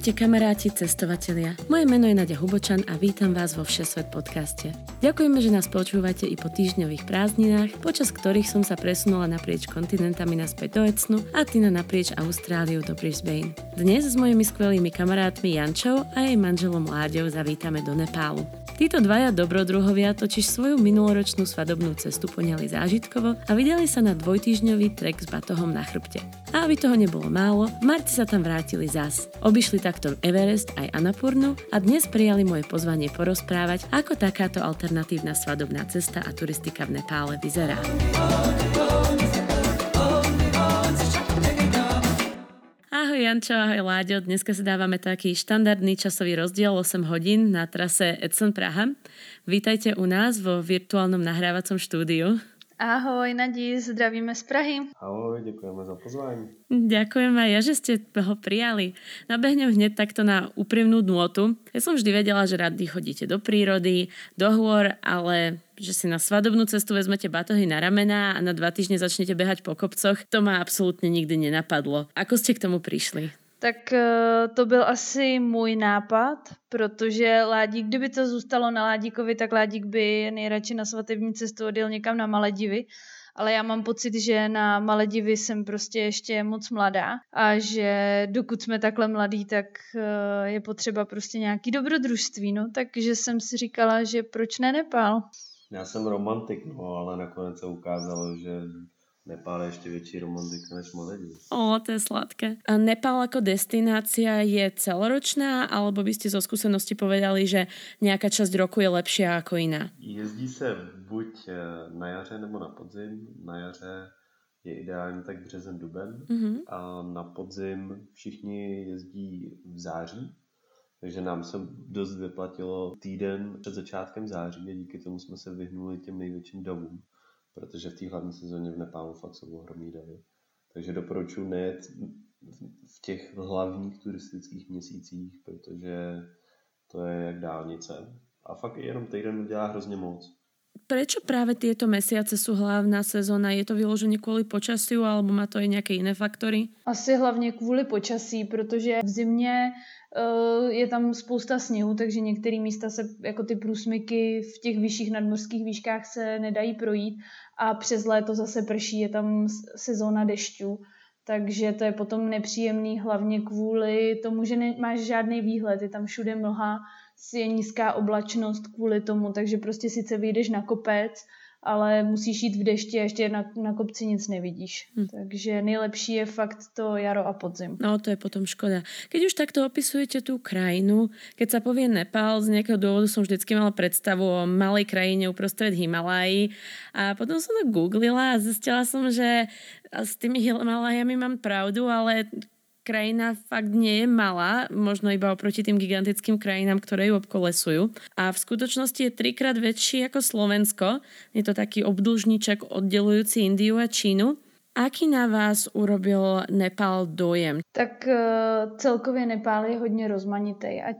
Ahojte kamaráti, cestovatelia. Moje meno je Nadia Hubočan a vítam vás vo Všesvet podcaste. Ďakujeme, že nás počúvate i po týždňových prázdninách, počas ktorých som sa presunula naprieč kontinentami naspäť do Ecnu a Tina naprieč Austráliu do Brisbane. Dnes s mojimi skvelými kamarátmi Jančou a jej manželom Láďou zavítame do Nepálu. Títo dvaja dobrodruhovia totiž svoju minuloročnú svadobnú cestu poňali zážitkovo a vydali sa na dvojtýždňový trek s batohom na chrbte. A aby toho nebolo málo, v marci sa tam vrátili zas. Obišli takto Everest aj Anapurnu a dnes prijali moje pozvanie porozprávať, ako takáto alternatívna svadobná cesta a turistika v Nepále vyzerá. Ahoj Jančo, ahoj Láďo. Dneska si dávame taký štandardný časový rozdiel 8 hodín na trase Edson Praha. Vítajte u nás vo virtuálnom nahrávacom štúdiu. Ahoj Nadí, zdravíme z Prahy. Ahoj, děkujeme za pozvání. Ďakujem aj ja, že ste ho prijali. Nabehnem hneď takto na úprimnú dôtu. Ja som vždy vedela, že rady chodíte do prírody, do hôr, ale že si na svadobnú cestu vezmete batohy na ramená a na dva týždne začnete behať po kopcoch, to ma absolútne nikdy nenapadlo. Ako ste k tomu prišli? Tak eh, to byl asi můj nápad, protože Ládík, kdyby to zůstalo na Ládíkovi, tak Ládík by nejradši na svatební cestu odjel někam na Maledivy. Ale já mám pocit, že na Maledivy jsem prostě ještě moc mladá a že dokud jsme takhle mladí, tak eh, je potřeba prostě nějaký dobrodružství. No. Takže jsem si říkala, že proč ne Nepál? Já jsem romantik, no, ale nakonec se ukázalo, že Nepál je ještě větší romantika než Malediv. O, to je sladké. A Nepál ako destinácia je celoročná, alebo by ste zo skúsenosti povedali, že nejaká časť roku je lepšia ako iná? Jezdí se buď eh, na jaře nebo na podzim. Na jaře je ideální tak březen, duben mm-hmm. a na podzim všichni jezdí v září, takže nám se dost vyplatilo týden před začátkem září a díky tomu jsme se vyhnuli těm největším davům protože v té hlavní sezóně v Nepálu fakt jsou ohromný davy. Takže doporučuji nejet v těch hlavních turistických měsících, protože to je jak dálnice. A fakt jenom týden udělá hrozně moc. Prečo práve tieto mesiace sú hlavná sezóna? Je to vyloženě kvůli počasiu alebo má to i nějaké jiné faktory? Asi hlavně kvůli počasí, protože v zimě uh, je tam spousta sněhu, takže některé místa se, jako ty průsmyky v těch vyšších nadmořských výškách se nedají projít a přes léto zase prší, je tam sezóna dešťů. Takže to je potom nepříjemný hlavně kvůli tomu, že nemáš žádný výhled, je tam všude mlha, je nízká oblačnost kvůli tomu, takže prostě sice vyjdeš na kopec, ale musíš jít v dešti a ještě na, na kopci nic nevidíš. Hm. Takže nejlepší je fakt to jaro a podzim. No to je potom škoda. Keď už takto opisujete tú krajinu, keď sa povie Nepal, z nejakého dôvodu som vždycky mala predstavu o malej krajine uprostred Himalají a potom som to googlila a zistila som, že s tými Himalajami mám pravdu, ale krajina fakt nie je malá, možno iba oproti tým gigantickým krajinám, ktoré ju obkolesujú. A v skutočnosti je trikrát väčší ako Slovensko. Je to taký obdlžníček oddelujúci Indiu a Čínu. Aký na vás urobil Nepál dojem? Tak uh, celkově Nepál je hodně rozmanitý, ať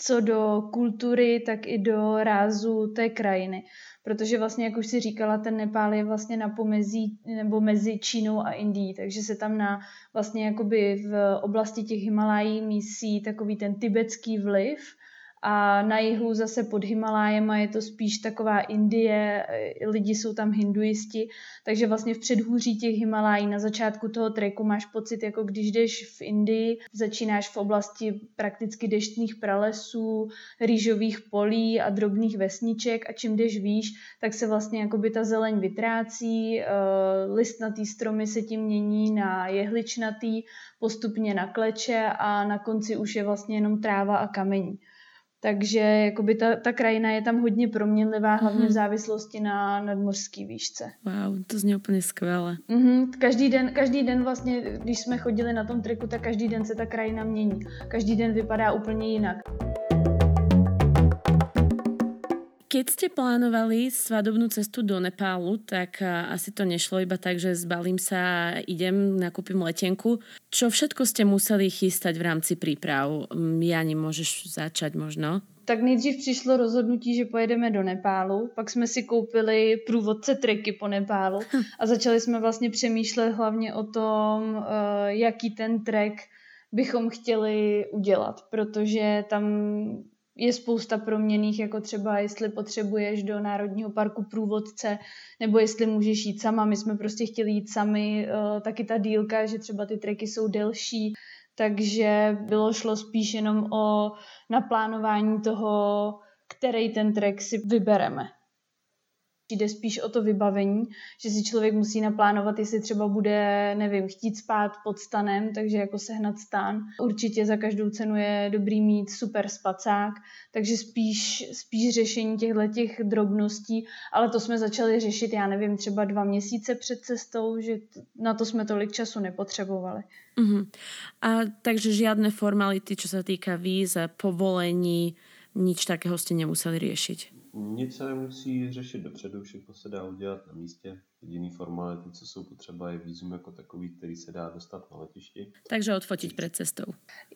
co do kultury, tak i do rázu té krajiny protože vlastně, jak už si říkala, ten Nepál je vlastně na pomezí nebo mezi Čínou a Indií, takže se tam na vlastně jakoby v oblasti těch Himalají mísí takový ten tibetský vliv, a na jihu zase pod Himalájem je to spíš taková Indie, eh, lidi jsou tam hinduisti, takže vlastně v předhůří těch Himalájí na začátku toho treku máš pocit, jako když jdeš v Indii, začínáš v oblasti prakticky deštných pralesů, rýžových polí a drobných vesniček a čím jdeš výš, tak se vlastně jakoby ta zeleň vytrácí, eh, listnatý stromy se tím mění na jehličnatý, postupně na kleče a na konci už je vlastně jenom tráva a kamení. Takže jakoby ta, ta krajina je tam hodně proměnlivá, hlavně v závislosti na nadmořský výšce. Wow, to zní úplně skvěle. Mm-hmm. Každý, den, každý den vlastně, když jsme chodili na tom triku, tak každý den se ta krajina mění. Každý den vypadá úplně jinak. Keď ste plánovali svadobnú cestu do Nepálu, tak asi to nešlo iba tak, že zbalím sa, idem, nakúpim letenku. Čo všetko ste museli chystať v rámci príprav? Jani, môžeš začať možno? Tak nejdřív přišlo rozhodnutí, že pojedeme do Nepálu, pak jsme si koupili průvodce treky po Nepálu a začali jsme vlastně přemýšlet hlavně o tom, eh, jaký ten trek bychom chtěli udělat, protože tam je spousta proměných, jako třeba jestli potřebuješ do Národního parku průvodce, nebo jestli můžeš jít sama. My jsme prostě chtěli jít sami, eh, taky ta dílka, že třeba ty treky jsou delší, takže bylo šlo spíš jenom o naplánování toho, který ten trek si vybereme. Jde spíš o to vybavení, že si člověk musí naplánovat, jestli třeba bude, nevím, chtít spát pod stanem, takže jako sehnat stan. Určitě za každou cenu je dobrý mít super spacák, takže spíš, spíš řešení těchto těch drobností, ale to jsme začali řešit, já nevím, třeba dva měsíce před cestou, že na to jsme tolik času nepotřebovali. Uh-huh. A takže žádné formality, co se týká víz, povolení, nič takého jste nemuseli řešit? Nic se nemusí řešit dopředu, všechno se dá udělat na místě. Jediný formality, co jsou potřeba, je výzum jako takový, který se dá dostat na letišti. Takže odfotit před cestou.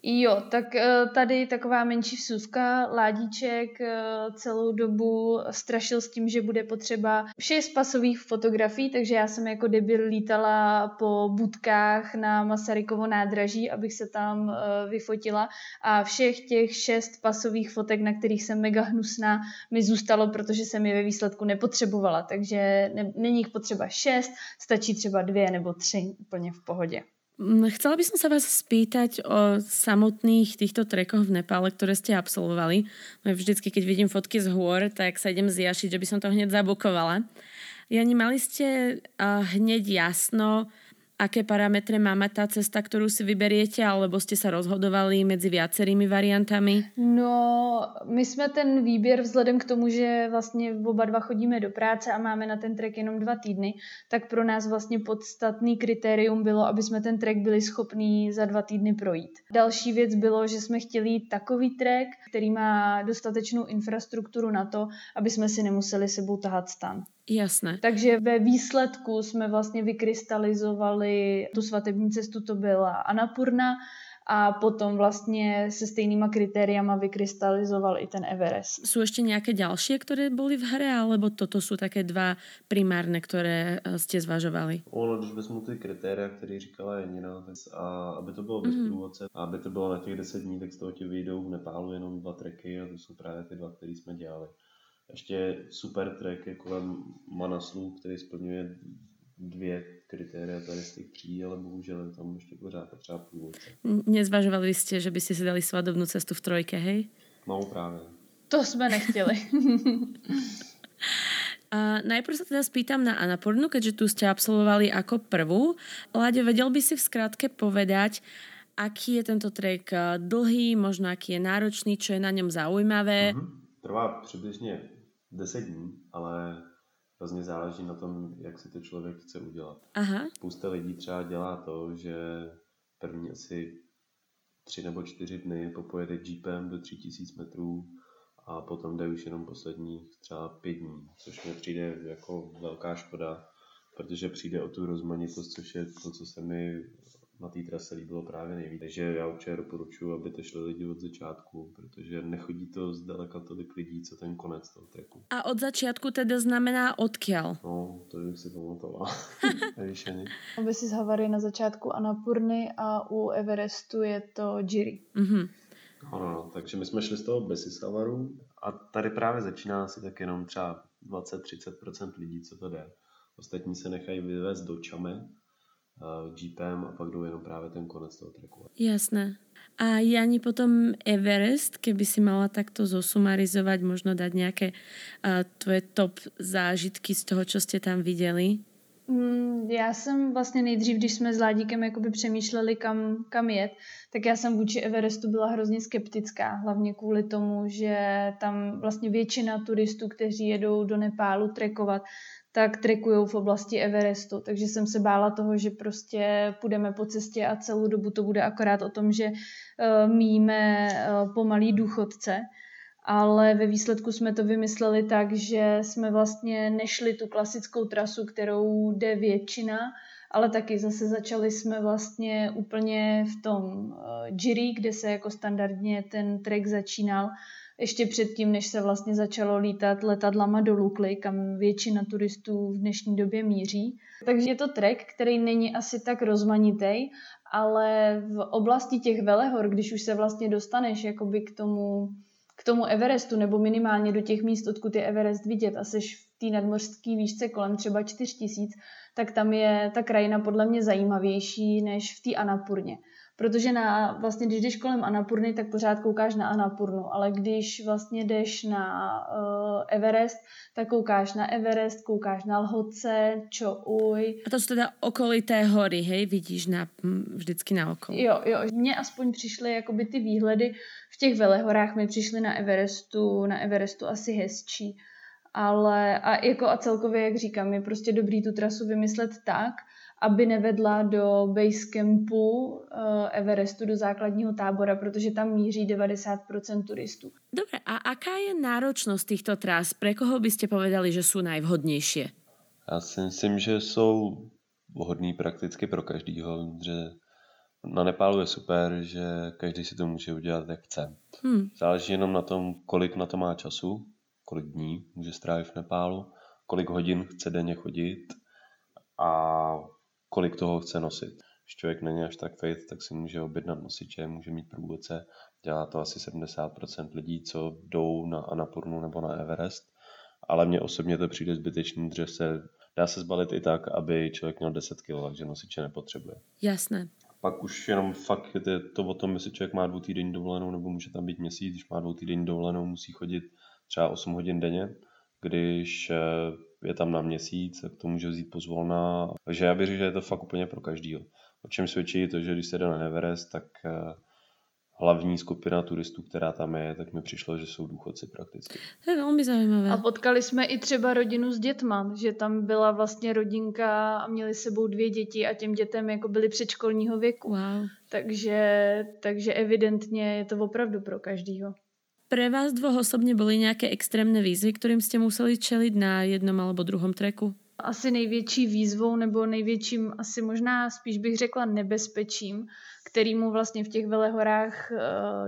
Jo, tak eh, tady taková menší vsuvka. Ládíček eh, celou dobu strašil s tím, že bude potřeba šest pasových fotografií, takže já jsem jako debil lítala po budkách na Masarykovo nádraží, abych se tam eh, vyfotila a všech těch šest pasových fotek, na kterých jsem mega hnusná, mi zůstalo, protože jsem je ve výsledku nepotřebovala, takže ne, není jich potřeba třeba šest, stačí třeba dvě nebo tři úplně v pohodě. Mm, chcela by som sa vás spýtať o samotných týchto trekoch v Nepále, ktoré ste absolvovali. No vždycky, keď vidím fotky z hôr, tak sa idem zjašiť, že by som to hneď zabukovala. Jani, mali ste hneď jasno, aké parametre má mať tá cesta, ktorú si vyberiete, alebo ste sa rozhodovali mezi viacerými variantami? No, my jsme ten výběr vzhledem k tomu, že vlastně oba dva chodíme do práce a máme na ten trek jenom dva týdny, tak pro nás vlastně podstatný kritérium bylo, aby jsme ten trek byli schopní za dva týdny projít. Další věc bylo, že jsme chtěli takový trek, který má dostatečnou infrastrukturu na to, aby jsme si nemuseli sebou tahat stan. Jasné. Takže ve výsledku jsme vlastně vykrystalizovali tu svatební cestu, to byla Anapurna a potom vlastně se stejnýma kritériama vykrystalizoval i ten Everest. Jsou ještě nějaké další, které byly v hře, alebo toto jsou také dva primárne, které eh, jste zvažovali? Ono, když vezmu ty kritéria, které říkala Janina, a aby to bylo bez mm-hmm. průvodce, a aby to bylo na těch 10 dní, tak z toho ti vyjdou v Nepálu jenom dva treky a to jsou právě ty dva, které jsme dělali. Ještě super track je kolem Manaslu, který splňuje dvě kritéria tady z těch tří, ale bohužel je tam ještě pořád potřeba průvodce. Nezvažovali jste, že by si dali svadobnou cestu v trojke, hej? No právě. To jsme nechtěli. A najprv sa teda spýtam na Anapornu, keďže tu ste absolvovali ako prvú. Láďo, vedel by si v skratke povedať, aký je tento trek dlhý, možno aký je náročný, čo je na ňom zaujímavé? Uh-huh. Trvá přibližně 10 dní, ale hrozně záleží na tom, jak si to člověk chce udělat. Aha. Spousta lidí třeba dělá to, že první asi tři nebo čtyři dny popojede jeepem do 3000 metrů a potom jde už jenom posledních třeba pět dní, což mi přijde jako velká škoda, protože přijde o tu rozmanitost, což je to, co se mi na té trase líbilo právě nejvíc. Takže já určitě doporučuji, aby to šli lidi od začátku, protože nechodí to zdaleka tolik lidí, co ten konec toho treku. A od začátku teda znamená odkiaľ? No, to bych si pamatoval. Aby si z Havary na začátku Anapurny a u Everestu je to Jiri. Mm-hmm. No, no, takže my jsme šli z toho Besisavaru a tady právě začíná asi tak jenom třeba 20-30% lidí, co to jde. Ostatní se nechají vyvést do Čame, jeepem a pak jdou jenom právě ten konec toho treku. Jasné. A Jani potom Everest, keby si mala takto zosumarizovat, možno dát nějaké uh, tvoje top zážitky z toho, co jste tam viděli? Mm, já jsem vlastně nejdřív, když jsme s Ládíkem jakoby přemýšleli, kam, kam jet, tak já jsem vůči Everestu byla hrozně skeptická, hlavně kvůli tomu, že tam vlastně většina turistů, kteří jedou do Nepálu trekovat, tak trekují v oblasti Everestu. Takže jsem se bála toho, že prostě půjdeme po cestě a celou dobu to bude akorát o tom, že uh, míme uh, pomalý důchodce. ale ve výsledku jsme to vymysleli tak, že jsme vlastně nešli tu klasickou trasu, kterou jde většina, ale taky zase začali jsme vlastně úplně v tom uh, Jiri, kde se jako standardně ten trek začínal, ještě předtím, než se vlastně začalo lítat letadlama do Lukly, kam většina turistů v dnešní době míří. Takže je to trek, který není asi tak rozmanitý, ale v oblasti těch velehor, když už se vlastně dostaneš jakoby k tomu, k tomu Everestu, nebo minimálně do těch míst, odkud je Everest vidět a seš v té nadmořské výšce kolem třeba 4000, tak tam je ta krajina podle mě zajímavější než v té Anapurně. Protože na, vlastně, když jdeš kolem Anapurny, tak pořád koukáš na Anapurnu, ale když vlastně jdeš na uh, Everest, tak koukáš na Everest, koukáš na Lhoce, Uj. A to jsou teda okolité hory, hej? Vidíš na, vždycky na okolo. Jo, jo. Mně aspoň přišly jakoby ty výhledy v těch velehorách, mi přišly na Everestu, na Everestu asi hezčí. Ale a jako a celkově, jak říkám, je prostě dobrý tu trasu vymyslet tak, aby nevedla do basecampu uh, Everestu, do základního tábora, protože tam míří 90% turistů. Dobre, a aká je náročnost těchto tras? Pre koho byste povedali, že jsou nejvhodnější? Já si myslím, že jsou vhodný prakticky pro každýho, že na Nepálu je super, že každý si to může udělat, jak chce. Hmm. Záleží jenom na tom, kolik na to má času, kolik dní může strávit v Nepálu, kolik hodin chce denně chodit a kolik toho chce nosit. Když člověk není až tak fit, tak si může objednat nosiče, může mít průvodce. Dělá to asi 70% lidí, co jdou na Anapurnu nebo na Everest. Ale mně osobně to přijde zbytečný, že se dá se zbalit i tak, aby člověk měl 10 kg, takže nosiče nepotřebuje. Jasné. Pak už jenom fakt je to o tom, jestli člověk má dvoutýdenní dovolenou nebo může tam být měsíc. Když má dvoutýdenní dovolenou, musí chodit třeba 8 hodin denně. Když eh, je tam na měsíc, tak to může vzít pozvolna. Takže já bych řekl, že je to fakt úplně pro každýho. O čem svědčí to, že když se jde na Everest, tak eh, hlavní skupina turistů, která tam je, tak mi přišlo, že jsou důchodci prakticky. To je velmi zajímavé. A potkali jsme i třeba rodinu s dětma, že tam byla vlastně rodinka a měli sebou dvě děti a těm dětem jako byly předškolního věku. Wow. Takže, takže evidentně je to opravdu pro každýho. Pre vás dvoch osobně byly nějaké extrémné výzvy, kterým jste museli čelit na jednom alebo druhom treku? Asi největší výzvou nebo největším, asi možná spíš bych řekla nebezpečím, kterýmu vlastně v těch velehorách uh,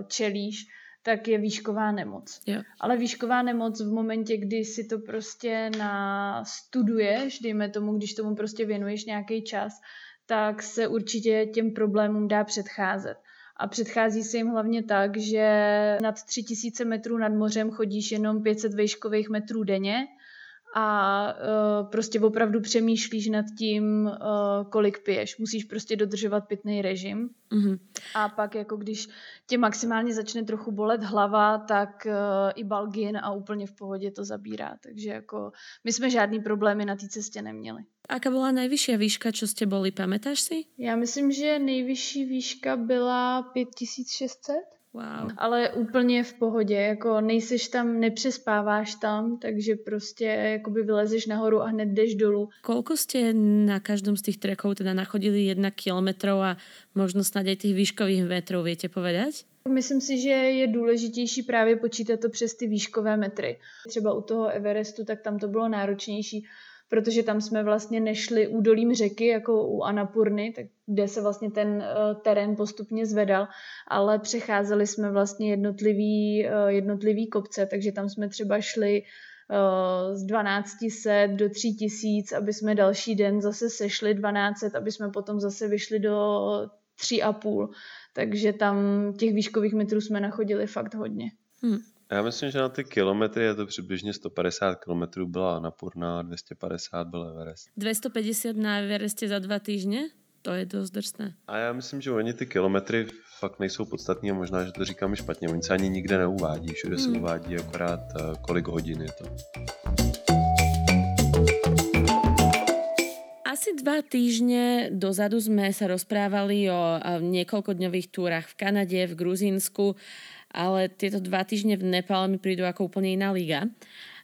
čelíš, tak je výšková nemoc. Jo. Ale výšková nemoc v momentě, kdy si to prostě nastuduješ, dejme tomu, když tomu prostě věnuješ nějaký čas, tak se určitě těm problémům dá předcházet a předchází se jim hlavně tak, že nad 3000 metrů nad mořem chodíš jenom 500 vejškových metrů denně a uh, prostě opravdu přemýšlíš nad tím, uh, kolik piješ. Musíš prostě dodržovat pitný režim. Mm-hmm. A pak jako když tě maximálně začne trochu bolet hlava, tak uh, i balgin a úplně v pohodě to zabírá. Takže jako my jsme žádný problémy na té cestě neměli. Aká byla nejvyšší výška, čo jste boli, pamätáš si? Já myslím, že nejvyšší výška byla 5600. Wow. Ale úplně v pohodě, jako nejseš tam, nepřespáváš tam, takže prostě jakoby vylezeš nahoru a hned jdeš dolů. Kolko jste na každém z těch treků teda nachodili jedna kilometrov a možno snad aj těch výškových metrů, větě povedať? Myslím si, že je důležitější právě počítat to přes ty výškové metry. Třeba u toho Everestu, tak tam to bylo náročnější, protože tam jsme vlastně nešli údolím řeky, jako u Anapurny, tak kde se vlastně ten uh, terén postupně zvedal, ale přecházeli jsme vlastně jednotlivý, uh, jednotlivý kopce, takže tam jsme třeba šli uh, z 1200 do 3000, aby jsme další den zase sešli 1200, aby jsme potom zase vyšli do 3,5. Takže tam těch výškových metrů jsme nachodili fakt hodně. Hmm. Já myslím, že na ty kilometry je to přibližně 150 kilometrů byla Napurna, 250 byl Everest. 250 na Everestě za dva týdny? To je dost drsné. A já myslím, že oni ty kilometry fakt nejsou podstatní a možná, že to říkáme špatně. Oni se ani nikde neuvádí, všude se hmm. uvádí akorát eh, kolik hodin je to. Asi dva týždne dozadu sme sa rozprávali o niekoľkodňových túrach v Kanade, v Gruzínsku ale tieto dva týždne v Nepále mi prídu ako úplne iná liga.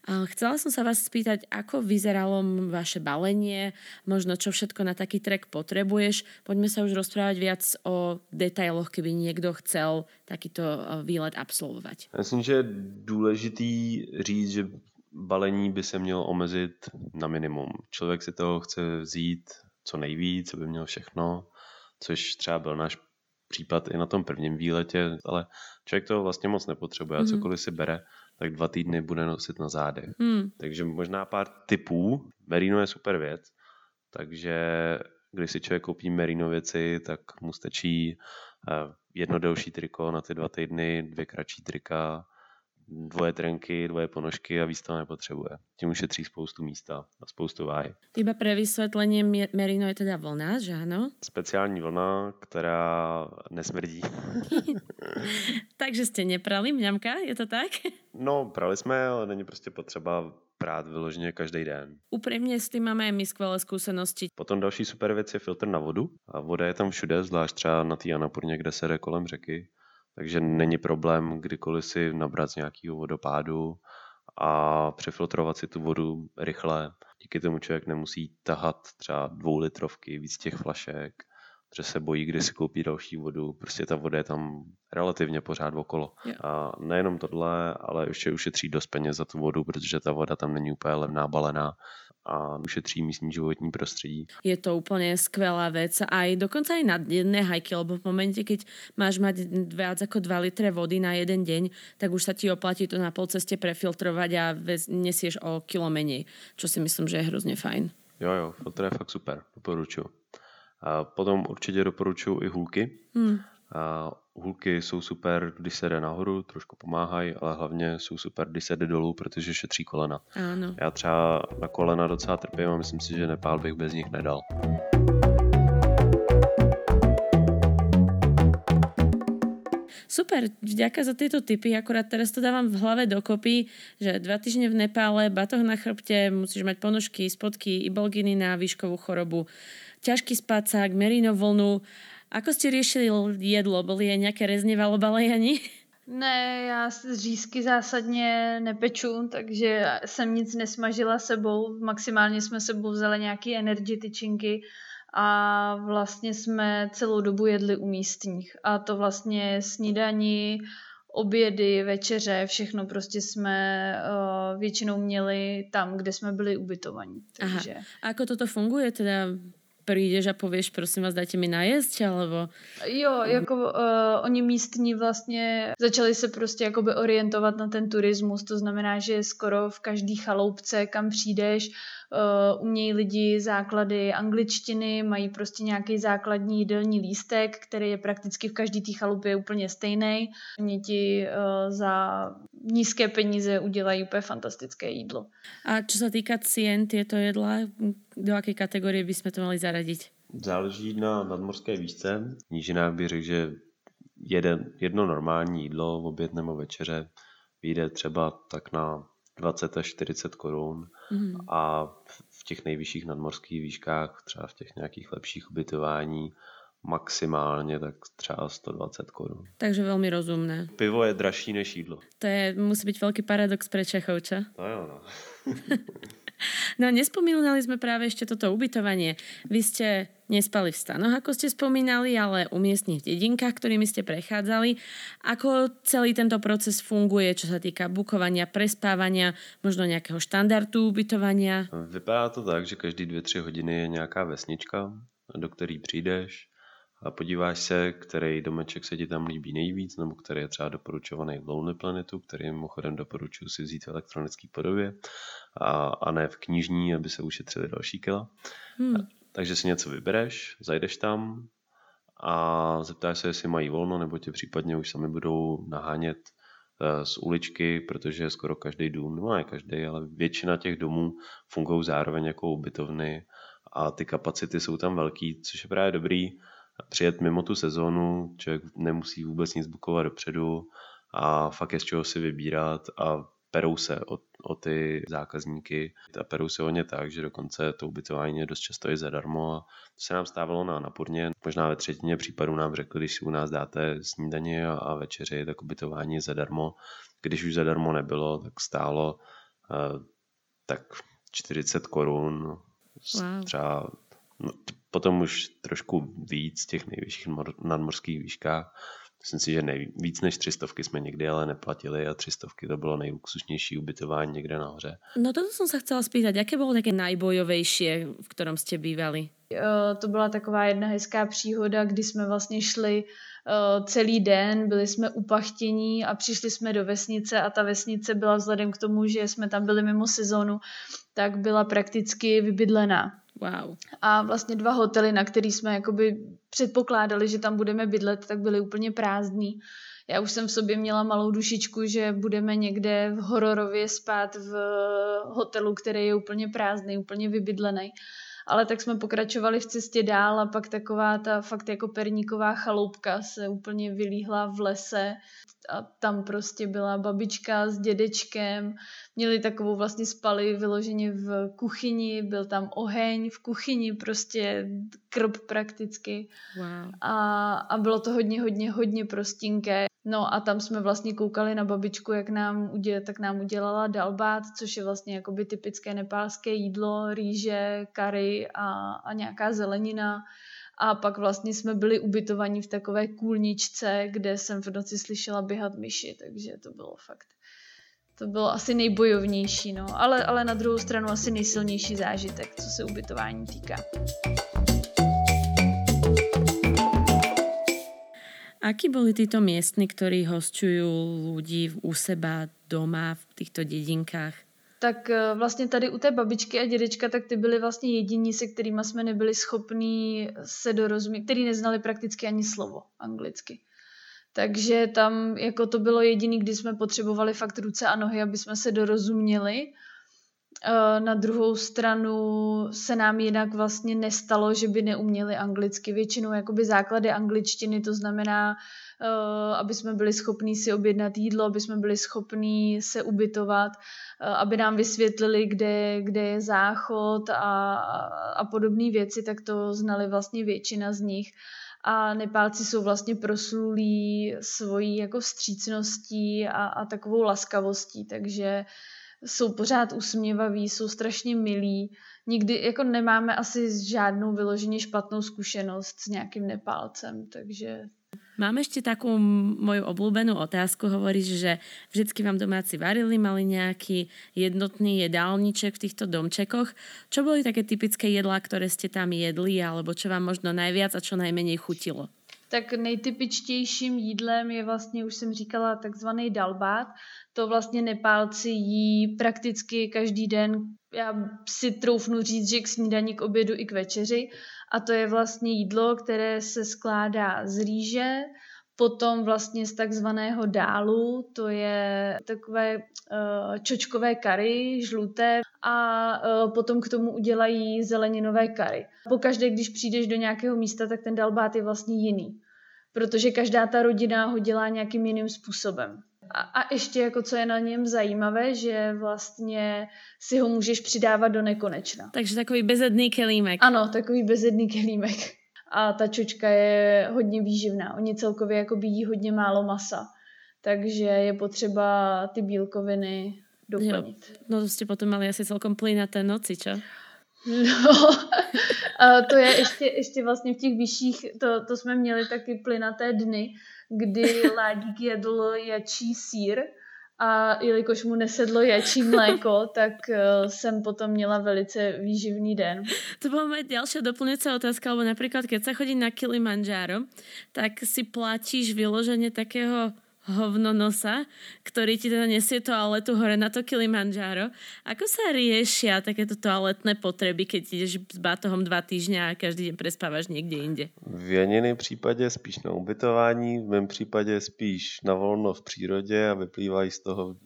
Chcela som sa vás spýtať, ako vyzeralo vaše balenie, možno čo všetko na taký trek potrebuješ. Poďme sa už rozprávať viac o detailoch, keby niekto chcel takýto e, výlet absolvovat. Myslím, že je důležitý říct, že balení by se mělo omezit na minimum. Člověk si toho chce vzít co nejvíc, aby měl všechno, což třeba byl náš případ i na tom prvním výletě, ale člověk to vlastně moc nepotřebuje a mhm. cokoliv si bere, tak dva týdny bude nosit na zádech. Mm. Takže možná pár typů. Merino je super věc, takže když si člověk koupí merino věci, tak mu stačí eh, jedno delší triko na ty dva týdny, dvě kratší trika, dvoje trenky, dvoje ponožky a víc to nepotřebuje. Tím ušetří spoustu místa a spoustu váhy. Iba pre vysvětlení merino je teda vlna, že ano? Speciální vlna, která nesmrdí. Takže jste neprali, mňamka, je to tak? no, prali jsme, ale není prostě potřeba prát vyloženě každý den. Upřímně s tím máme my skvělé zkušenosti. Potom další super věc je filtr na vodu. A voda je tam všude, zvlášť třeba na té Anapurně, kde se jde kolem řeky takže není problém kdykoliv si nabrat z nějakého vodopádu a přefiltrovat si tu vodu rychle. Díky tomu člověk nemusí tahat třeba dvoulitrovky, víc těch flašek, že se bojí, kdy si koupí další vodu. Prostě ta voda je tam relativně pořád okolo. Yeah. A nejenom tohle, ale ještě ušetří dost peněz za tu vodu, protože ta voda tam není úplně levná, balená a ušetří místní životní prostředí. Je to úplně skvělá věc. A i dokonce i na jedné hajky, lebo v momente, keď máš mať viac ako 2 litre vody na jeden deň, tak už sa ti oplatí to na polceste prefiltrovať a nesieš o kilo menej, čo si myslím, že je hrozně fajn. Jo, jo, filtr je fakt super, doporučuji. A potom určitě doporučuji i hůlky. Hmm. A hulky jsou super, když se jde nahoru, trošku pomáhají, ale hlavně jsou super, když se jde dolů, protože šetří kolena. Ano. Já třeba na kolena docela trpím a myslím si, že Nepál bych bez nich nedal. Super, vďaka za tieto tipy, akorát teraz to dávam v hlave dokopy, že dva týždne v Nepále, batoh na chrbte, musíš mať ponožky, spodky, ibolginy na výškovú chorobu, ťažký spacák, merino vlnu Ako jste řešili jedlo? Byly nějaké rezněvalo balejani? Ne, já řízky zásadně nepeču, takže jsem nic nesmažila sebou. Maximálně jsme sebou vzali nějaké energy tyčinky a vlastně jsme celou dobu jedli u místních. A to vlastně snídaní, obědy, večeře, všechno prostě jsme uh, většinou měli tam, kde jsme byli ubytovaní. Takže... Aha. A ako toto funguje? Teda přijdeš a pověš, prosím vás, dajte mi najíst, alebo... Jo, jako uh, oni místní vlastně začali se prostě jakoby orientovat na ten turismus, to znamená, že skoro v každý chaloupce, kam přijdeš, uh, umějí lidi základy angličtiny, mají prostě nějaký základní jídelní lístek, který je prakticky v každý té chalupě úplně stejný. Oni ti uh, za nízké peníze udělají úplně fantastické jídlo. A co se týká cien těto jedla, do jaké kategorie bychom to měli zaradit? Záleží na nadmorské výšce. Nížinách bych řekl, že jeden, jedno normální jídlo, oběd nebo večeře, vyjde třeba tak na 20 až 40 korun mm. a v těch nejvyšších nadmorských výškách, třeba v těch nějakých lepších ubytování, maximálně tak třeba 120 korun. Takže velmi rozumné. Pivo je dražší než jídlo. To je, musí být velký paradox pre Čechov, čo? No jo, no. no nespomínali sme práve ešte toto ubytovanie. Vy ste nespali v stanoch, ako ste spomínali, ale umiestni v dedinkách, ktorými ste prechádzali. Ako celý tento proces funguje, čo sa týka bukovania, prespávania, možno nějakého štandardu ubytovania? Vypadá to tak, že každý dvě, tři hodiny je nějaká vesnička, do který přijdeš a podíváš se, který domeček se ti tam líbí nejvíc, nebo který je třeba doporučovaný v Lonely Planetu, který mimochodem doporučuji si vzít v elektronické podobě a, a ne v knižní, aby se ušetřili další kila. Hmm. Takže si něco vybereš, zajdeš tam a zeptáš se, jestli mají volno, nebo tě případně už sami budou nahánět eh, z uličky, protože skoro každý dům, no ne každý, ale většina těch domů fungují zároveň jako ubytovny a ty kapacity jsou tam velký, což je právě dobrý, přijet mimo tu sezónu, člověk nemusí vůbec nic bukovat dopředu a fakt je z čeho si vybírat a perou se o, o ty zákazníky a perou se o ně tak, že dokonce to ubytování je dost často i zadarmo a to se nám stávalo na Napurně. Možná ve třetině případů nám řekli, když si u nás dáte snídaně a, večeři, tak ubytování je zadarmo. Když už zadarmo nebylo, tak stálo uh, tak 40 korun, wow. třeba no, potom už trošku víc těch nejvyšších nadmorských výškách Myslím si, že nej, víc než třistovky jsme nikdy ale neplatili a třistovky to bylo nejluxusnější ubytování někde nahoře. No toto jsem se chcela spýtať, jaké bylo také najbojovejší, v kterém jste bývali? To byla taková jedna hezká příhoda, kdy jsme vlastně šli celý den, byli jsme upachtění a přišli jsme do vesnice a ta vesnice byla vzhledem k tomu, že jsme tam byli mimo sezónu, tak byla prakticky vybydlená. Wow. A vlastně dva hotely, na který jsme jakoby předpokládali, že tam budeme bydlet, tak byly úplně prázdný. Já už jsem v sobě měla malou dušičku, že budeme někde v hororově spát v hotelu, který je úplně prázdný, úplně vybydlený. Ale tak jsme pokračovali v cestě dál a pak taková ta fakt jako perníková chaloupka se úplně vylíhla v lese a tam prostě byla babička s dědečkem, měli takovou vlastně spali vyloženě v kuchyni, byl tam oheň v kuchyni, prostě krb prakticky. Wow. A, a bylo to hodně, hodně, hodně prostinké. No a tam jsme vlastně koukali na babičku, jak nám udělala, tak nám udělala dalbát, což je vlastně jakoby typické nepálské jídlo, rýže, kary a, a nějaká zelenina. A pak vlastně jsme byli ubytovaní v takové kůlničce, kde jsem v noci slyšela běhat myši, takže to bylo fakt. To bylo asi nejbojovnější, no. Ale, ale na druhou stranu asi nejsilnější zážitek, co se ubytování týká. Akí boli títo miestni, ktorí hostujú ľudí u seba doma v týchto dedinkách? tak eh, vlastně tady u té babičky a dědečka, tak ty byli vlastně jediní, se kterými jsme nebyli schopní se dorozumět, který neznali prakticky ani slovo anglicky. Takže tam jako to bylo jediný, kdy jsme potřebovali fakt ruce a nohy, aby jsme se dorozuměli. Eh, na druhou stranu se nám jinak vlastně nestalo, že by neuměli anglicky. Většinou jakoby základy angličtiny, to znamená, eh, aby jsme byli schopní si objednat jídlo, aby jsme byli schopní se ubytovat, eh, aby nám vysvětlili, kde, kde je záchod a, a podobné věci, tak to znali vlastně většina z nich. A Nepálci jsou vlastně proslulí svojí jako vstřícností a, a takovou laskavostí, takže uh, jsou pořád usměvaví, jsou strašně milí. Nikdy jako nemáme asi žádnou vyloženě špatnou zkušenost s nějakým Nepálcem, takže Mám ešte takú moju obľúbenú otázku. Hovoríš, že vždycky vám domáci varili, mali nejaký jednotný jedálniček v týchto domčekoch. Čo boli také typické jedlá, ktoré ste tam jedli, alebo čo vám možno najviac a čo najmenej chutilo? Tak nejtypičtějším jídlem je vlastně, už jsem říkala, takzvaný dalbát. To vlastně Nepálci jí prakticky každý den. Já si troufnu říct, že k snídani, k obědu i k večeři. A to je vlastně jídlo, které se skládá z rýže, potom vlastně z takzvaného dálu, to je takové uh, čočkové kary, žluté a uh, potom k tomu udělají zeleninové kary. Pokaždé, když přijdeš do nějakého místa, tak ten dalbát je vlastně jiný, protože každá ta rodina ho dělá nějakým jiným způsobem. A, a ještě jako co je na něm zajímavé, že vlastně si ho můžeš přidávat do nekonečna. Takže takový bezedný kelímek. Ano, takový bezedný kelímek. A ta čočka je hodně výživná. Oni celkově jako jí hodně málo masa. Takže je potřeba ty bílkoviny doplnit. Jo. No to jste potom mali asi celkom plynaté noci, čo? No, a to je ještě, ještě vlastně v těch vyšších, to, to jsme měli taky plynaté dny, kdy Ládík jedl jačí sír a jelikož mu nesedlo jačí mléko, tak uh, jsem potom měla velice výživný den. To byla moje další doplňující otázka, lebo například, keď se chodí na Kilimanjaro, tak si platíš vyloženě takého hovnonosa, ktorý ti teda nesie toaletu hore na to Kilimanjaro. Ako sa riešia takéto toaletné potreby, keď ideš s bátohom dva týždňa a každý deň prespávaš někde jinde? V Janiny případě spíš na ubytování, v mém případě spíš na volno v přírodě a vyplývají z toho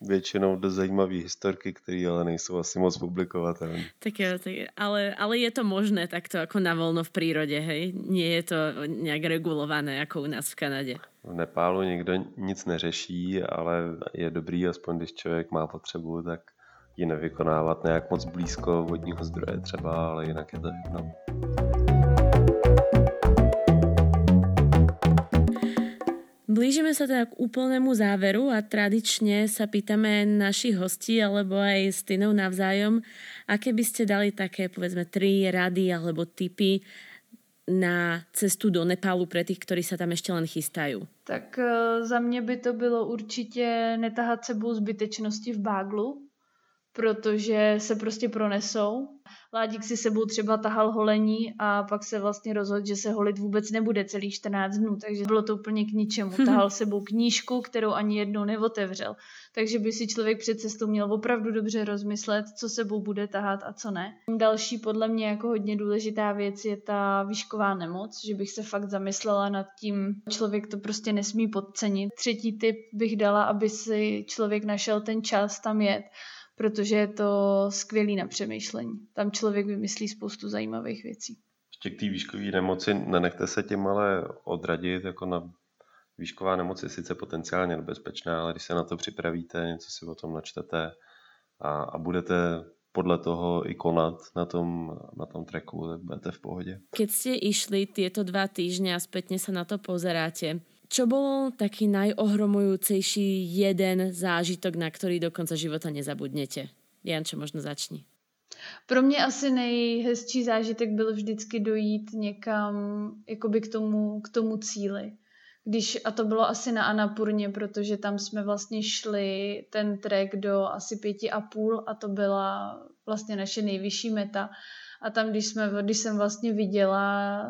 většinou do zajímavé historky, které ale nejsou asi moc publikovatelné. Tak jo, tak, ale, ale je to možné takto jako na volno v přírodě, hej? Nie je to nějak regulované jako u nás v Kanadě. V Nepálu nikdo nic neřeší, ale je dobrý, aspoň když člověk má potřebu, tak ji nevykonávat nějak moc blízko vodního zdroje třeba, ale jinak je to jedno. Blížime sa teda k úplnému záveru a tradične sa pýtame našich hostí alebo aj s Tinou navzájom, aké by ste dali také povedzme tri rady alebo tipy na cestu do Nepálu pre tých, ktorí sa tam ešte len chystajú? Tak eh, za mě by to bylo určitě netahat sebou zbytečnosti v báglu, protože se prostě pronesou. Ládík si sebou třeba tahal holení a pak se vlastně rozhodl, že se holit vůbec nebude celý 14 dnů, takže bylo to úplně k ničemu. Tahal sebou knížku, kterou ani jednou neotevřel. Takže by si člověk před cestou měl opravdu dobře rozmyslet, co sebou bude tahat a co ne. Další podle mě jako hodně důležitá věc je ta výšková nemoc, že bych se fakt zamyslela nad tím, člověk to prostě nesmí podcenit. Třetí tip bych dala, aby si člověk našel ten čas tam jet protože je to skvělý na přemýšlení. Tam člověk vymyslí spoustu zajímavých věcí. Ještě k té výškové nemoci nenechte se tím ale odradit, jako na výšková nemoc je sice potenciálně nebezpečná, ale když se na to připravíte, něco si o tom načtete a, a budete podle toho i konat na tom, na tom treku, tak budete v pohodě. Keď ste išli tieto dva týždne a spätne sa na to pozeráte, čo bol taký najohromujúcejší jeden zážitok, na ktorý do konca života nezabudnete? Janče, možno začni. Pro mě asi nejhezčí zážitek byl vždycky dojít někam jakoby k tomu, k tomu cíli. Když, a to bylo asi na Anapurně, protože tam jsme vlastně šli ten trek do asi pěti a půl a to byla vlastně naše nejvyšší meta. A tam, když, jsme, když jsem vlastně viděla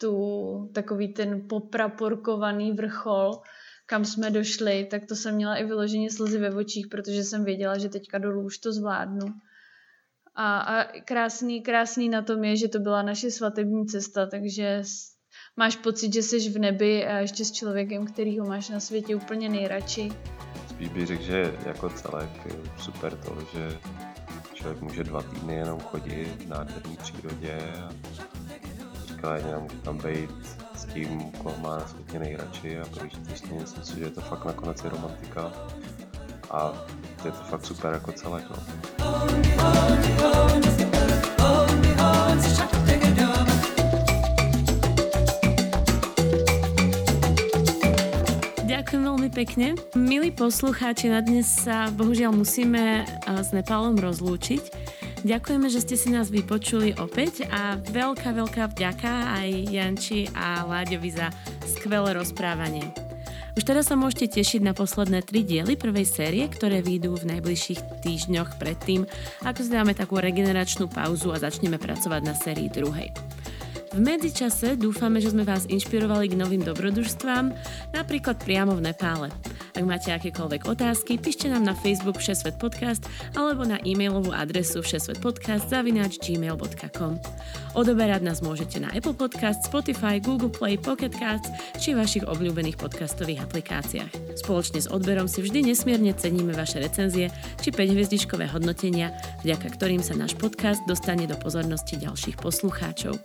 tu, takový ten popraporkovaný vrchol, kam jsme došli, tak to jsem měla i vyloženě slzy ve očích, protože jsem věděla, že teďka dolů už to zvládnu. A, a krásný, krásný na tom je, že to byla naše svatební cesta, takže máš pocit, že jsi v nebi a ještě s člověkem, kterýho máš na světě úplně nejradši. Spíš bych řekl, že jako celek je super to, že člověk může dva týdny jenom chodit v nádherné přírodě a skvělé, může tam být s tím, koho má na světě nejradši a prožít s ním. Myslím si, že je to fakt nakonec je romantika a je to fakt super jako celek. No. Ďakujem veľmi pekne. Milí poslucháči, na dnes sa bohužiaľ musíme s Nepálom rozlúčiť. Ďakujeme, že ste si nás vypočuli opäť a veľká, veľká vďaka aj Janči a Láďovi za skvelé rozprávanie. Už teraz sa môžete tešiť na posledné tri diely prvej série, ktoré výjdú v najbližších týždňoch predtým, ako si dáme takú regeneračnú pauzu a začneme pracovať na sérii druhej. V medzičase dúfame, že sme vás inšpirovali k novým dobrodružstvám, napríklad priamo v Nepále. Ak máte akékoľvek otázky, píšte nám na Facebook Všesvet podcast alebo na e-mailovú adresu všesvetpodcast zavináč gmail.com. Odoberať nás môžete na Apple Podcast, Spotify, Google Play, Pocket Casts či vašich obľúbených podcastových aplikáciách. Spoločne s odberom si vždy nesmierne ceníme vaše recenzie či 5-hviezdičkové hodnotenia, vďaka ktorým sa náš podcast dostane do pozornosti ďalších poslucháčov.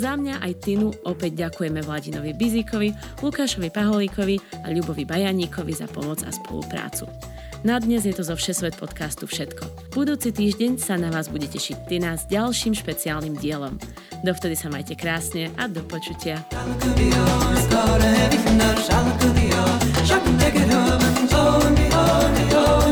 Za mňa aj Tinu opäť ďakujeme Vladinovi Bizíkovi, Lukášovi Paholíkovi a Ľubovi Bajaníkovi za pomoc a spoluprácu. Na dnes je to zo Všesvet podcastu všetko. Budúci týždeň sa na vás bude tešiť Tina s ďalším špeciálnym dielom. Dovtedy sa majte krásne a do počutia. Shall